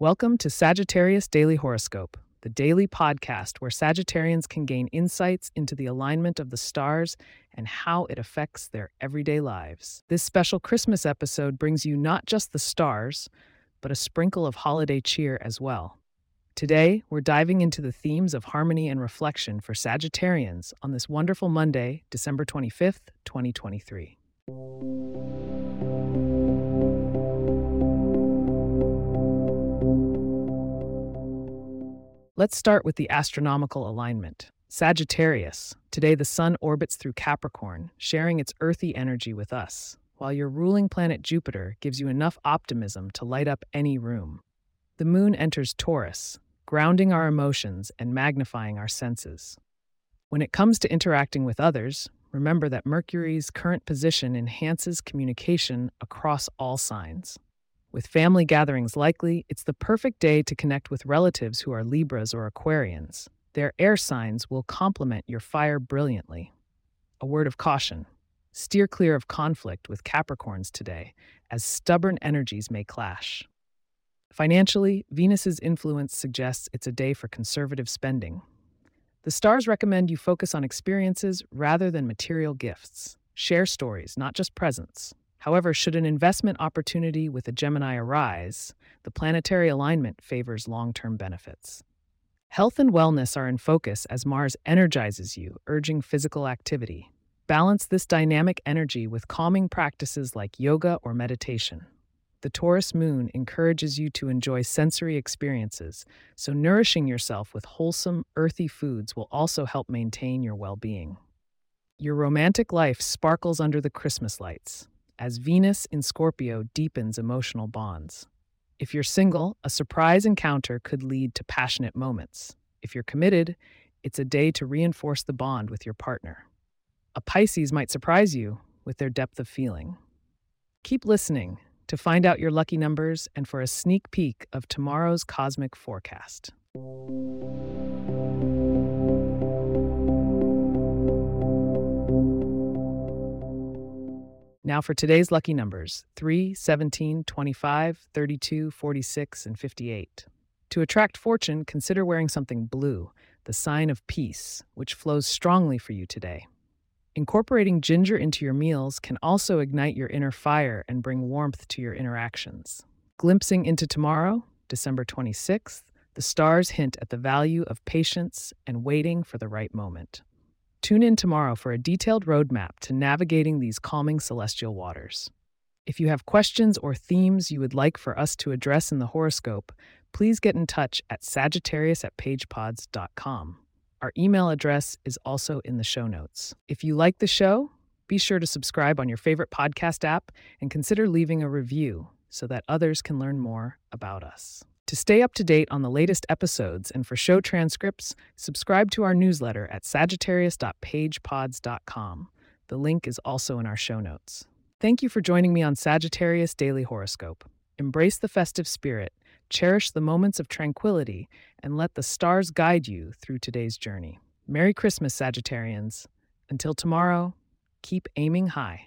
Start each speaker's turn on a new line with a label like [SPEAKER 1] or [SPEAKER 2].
[SPEAKER 1] Welcome to Sagittarius Daily Horoscope, the daily podcast where Sagittarians can gain insights into the alignment of the stars and how it affects their everyday lives. This special Christmas episode brings you not just the stars, but a sprinkle of holiday cheer as well. Today, we're diving into the themes of harmony and reflection for Sagittarians on this wonderful Monday, December 25th, 2023. Let's start with the astronomical alignment. Sagittarius. Today, the Sun orbits through Capricorn, sharing its earthy energy with us, while your ruling planet Jupiter gives you enough optimism to light up any room. The Moon enters Taurus, grounding our emotions and magnifying our senses. When it comes to interacting with others, remember that Mercury's current position enhances communication across all signs. With family gatherings likely, it's the perfect day to connect with relatives who are Libras or Aquarians. Their air signs will complement your fire brilliantly. A word of caution steer clear of conflict with Capricorns today, as stubborn energies may clash. Financially, Venus's influence suggests it's a day for conservative spending. The stars recommend you focus on experiences rather than material gifts. Share stories, not just presents. However, should an investment opportunity with a Gemini arise, the planetary alignment favors long term benefits. Health and wellness are in focus as Mars energizes you, urging physical activity. Balance this dynamic energy with calming practices like yoga or meditation. The Taurus moon encourages you to enjoy sensory experiences, so nourishing yourself with wholesome, earthy foods will also help maintain your well being. Your romantic life sparkles under the Christmas lights as Venus in Scorpio deepens emotional bonds. If you're single, a surprise encounter could lead to passionate moments. If you're committed, it's a day to reinforce the bond with your partner. A Pisces might surprise you with their depth of feeling. Keep listening to find out your lucky numbers and for a sneak peek of tomorrow's cosmic forecast. Now for today's lucky numbers 3, 17, 25, 32, 46, and 58. To attract fortune, consider wearing something blue, the sign of peace, which flows strongly for you today. Incorporating ginger into your meals can also ignite your inner fire and bring warmth to your interactions. Glimpsing into tomorrow, December 26th, the stars hint at the value of patience and waiting for the right moment. Tune in tomorrow for a detailed roadmap to navigating these calming celestial waters. If you have questions or themes you would like for us to address in the horoscope, please get in touch at Sagittarius at pagepods.com. Our email address is also in the show notes. If you like the show, be sure to subscribe on your favorite podcast app and consider leaving a review so that others can learn more about us. To stay up to date on the latest episodes and for show transcripts, subscribe to our newsletter at sagittarius.pagepods.com. The link is also in our show notes. Thank you for joining me on Sagittarius Daily Horoscope. Embrace the festive spirit, cherish the moments of tranquility, and let the stars guide you through today's journey. Merry Christmas, Sagittarians. Until tomorrow, keep aiming high.